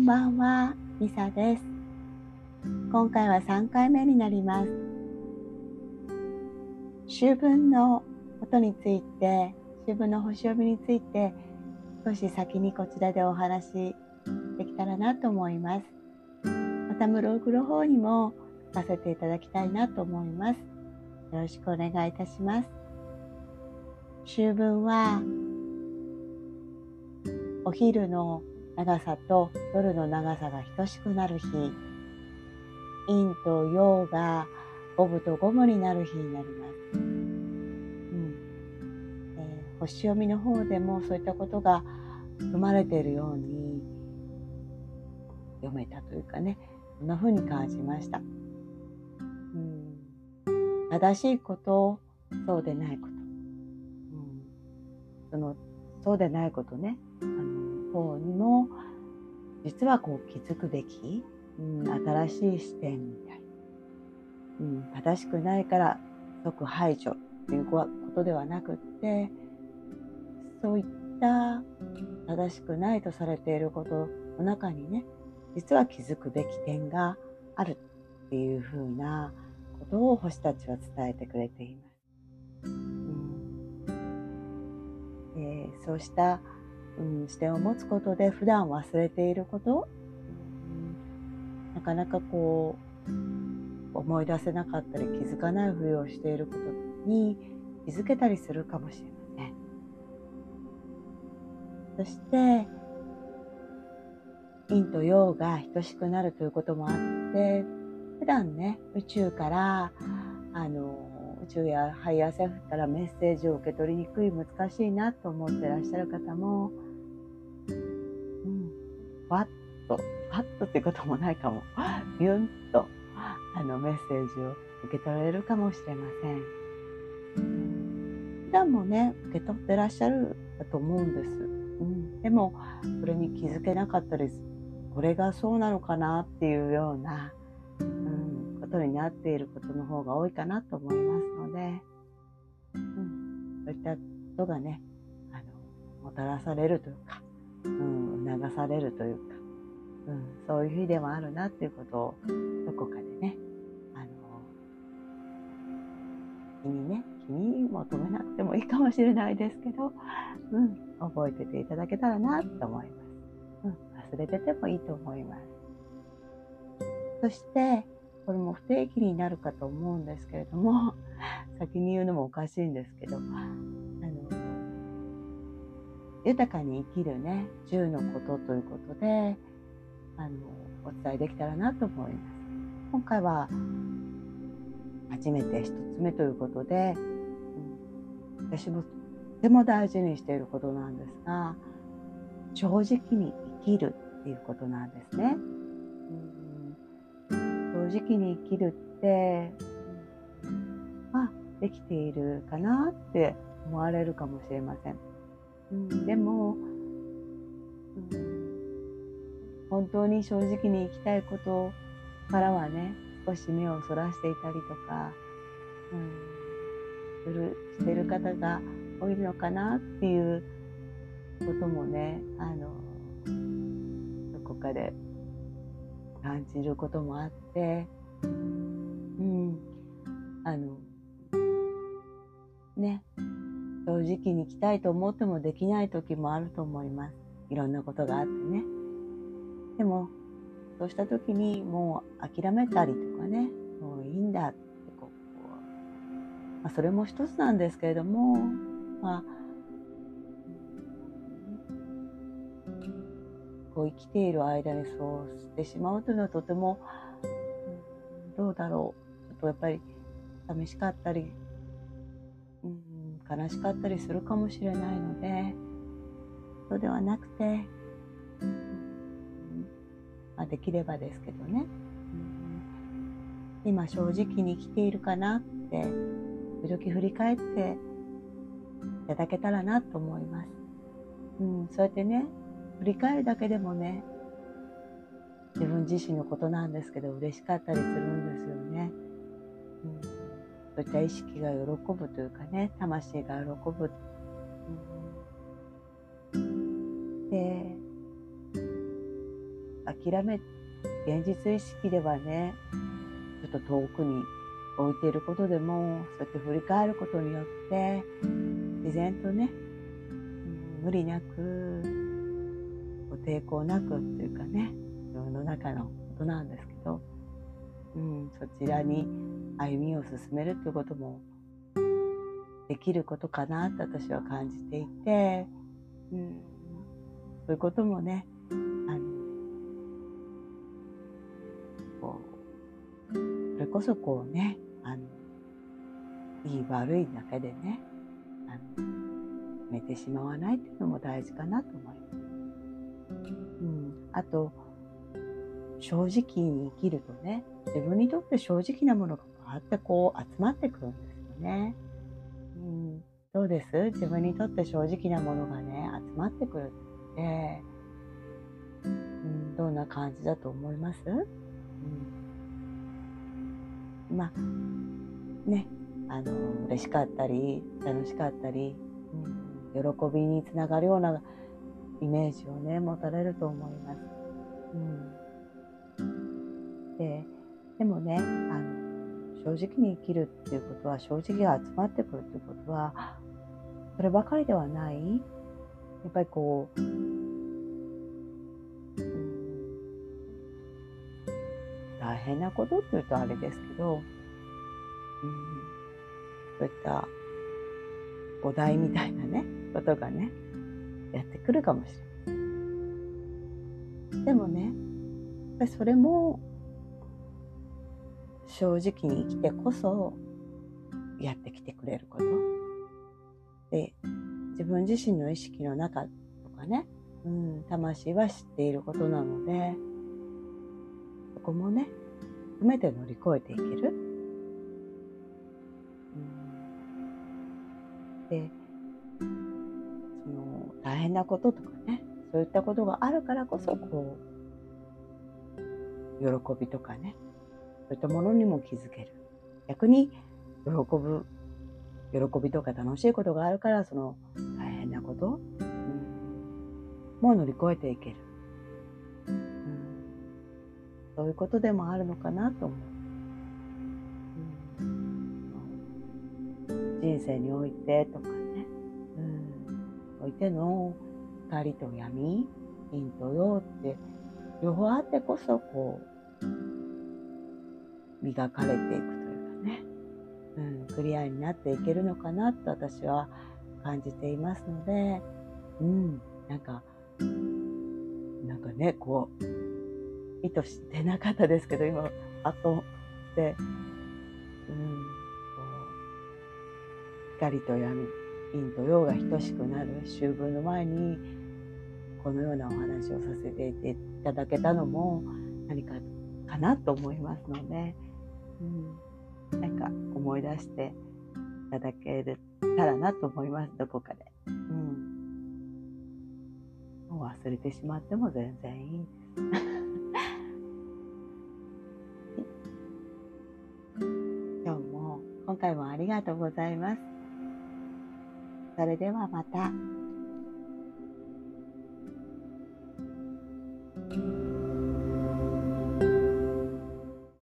んばんは、ミサです。今回は3回目になります。秋分のことについて、秋分の星読みについて、少し先にこちらでお話できたらなと思います。またブログの方にも書かせていただきたいなと思います。よろしくお願いいたします。秋分はお昼の長さと夜の長さが等しくなる日。陰と陽が五分と五分になる日になります、うん。えー、星読みの方でもそういったことが生まれているように読めたというかね。そんな風に感じました、うん、正しいことそうでないこと、うん、そのそうでないことね。あの方にも実はこう気づくべき、うん、新しい視点みたい、うん、正しくないから即排除ということではなくってそういった正しくないとされていることの中にね実は気づくべき点があるっていうふうなことを星たちは伝えてくれています。うん。えー、そうしたうん、視点を持つことで普段忘れていること、なかなかこう思い出せなかったり気づかないふりをしていることに気づけたりするかもしれません。そして陰と陽が等しくなるということもあって普段ね宇宙からあの宇宙やハイヤーセルフからメッセージを受け取りにくい難しいなと思ってらっしゃる方もうん。わっと、わっとってこともないかも、ビュンとあのメッセージを受け取られるかもしれません。普段もね、受け取ってらっしゃるだと思うんです。うん、でも、それに気づけなかったり、これがそうなのかなっていうような、ことになっていることの方が多いかなと思いますので、うん、そういったことがね、あの、もたらされるというか、うん、流されるというか、うん、そういう日でもあるなっていうことをどこかでねあの気にね気に求めなくてもいいかもしれないですけど、うん、覚えてていただけたらなと思います、うん、忘れててもいいと思います。そしてこれも不定期になるかと思うんですけれども 先に言うのもおかしいんですけどあの豊かに生きるね10のことということであのお伝えできたらなと思います。今回は初めて1つ目ということで、私もとても大事にしていることなんですが正直に生きるっていうことなんですね。うん、直に生きるってあできているかなって思われるかもしれません。うん、でも、うん、本当に正直に生きたいことからはね少し目をそらしていたりとか、うん、するしてる方が多いのかなっていうこともねあのどこかで感じることもあってうんあのね正直に行きたいと思ってもできない時もあると思います。いろんなことがあってね。でも、そうした時にもう諦めたりとかね、もういいんだってこう、まあ、それも一つなんですけれども、まあ、こう生きている間にそうしてしまうというのはとても、どうだろう。ちょっとやっぱり寂しかったり、うん悲しかったりするかもしれないのでそうではなくて、まあ、できればですけどね、今正直に生きているかなって時々振り返っていただけたらなと思います。うん、そうやってね振り返るだけでもね自分自身のことなんですけど嬉しかったりするんですよね。うん。そういった意識が喜ぶというかね魂が喜ぶ、うん、で諦め現実意識ではねちょっと遠くに置いていることでもそうやって振り返ることによって自然とね、うん、無理なく抵抗なくっていうかね自分の中のことなんですけど、うん、そちらに歩みを進めるっていうこともできることかなって私は感じていて、うん、そういうこともねあのこうそれこそこうねあのいい悪いだけでねあのめてしまわないっていうのも大事かなと思います。あと正直に生きるとね自分にとって正直なものがバーってこう集まってくるんですよね。うん、どうです？自分にとって正直なものがね集まってくるって、うん、どんな感じだと思います、うん、まあねあの嬉しかったり楽しかったり、うん、喜びにつながるようなイメージをね持たれると思います。うん、ででもねあの正直に生きるっていうことは正直が集まってくるっていうことはそればかりではない。やっぱりこう、うん、大変なことっていうとあれですけど、うん、そういったお題みたいなねことがねやってくるかもしれない。でもね、それも正直に生きてこそやってきてくれること。で、自分自身の意識の中とかね、うん、魂は知っていることなので、そこもね、含めて乗り越えていける。うん、で、変なこととかねそういったことがあるからこそこう喜びとかねそういったものにも気づける。逆に喜ぶ喜びとか楽しいことがあるからその大変なこと、うん、もう乗り越えていける、うん、そういうことでもあるのかなと思う、うん、人生においてとかおいての光と闇陰と陽って両方あってこそこう磨かれていくというかね、うん、クリアになっていけるのかなと私は感じていますので、うん、なんかなんかねこう意図してなかったですけど今あとして、うん、こう光と闇陰と陽が等しくなる秋分の前にこのようなお話をさせていただけたのも何かかなと思いますので、うん、なんか思い出していただけたらなと思います。どこかで、うん、もう忘れてしまっても全然いいです。今日も今回もありがとうございます。それではまた。